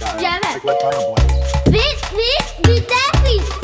Yeah, man. This, this, this, that.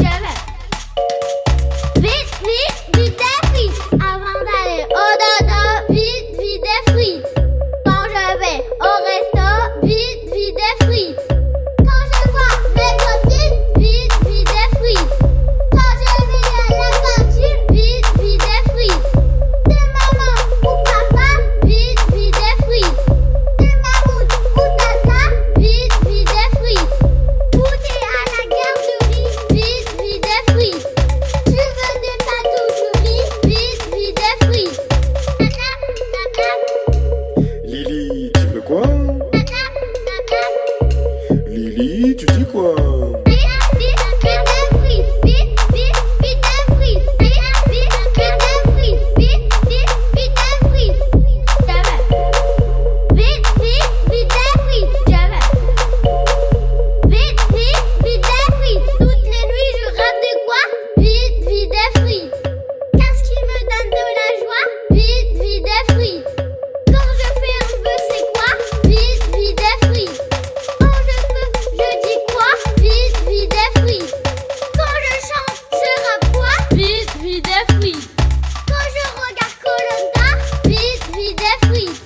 Please.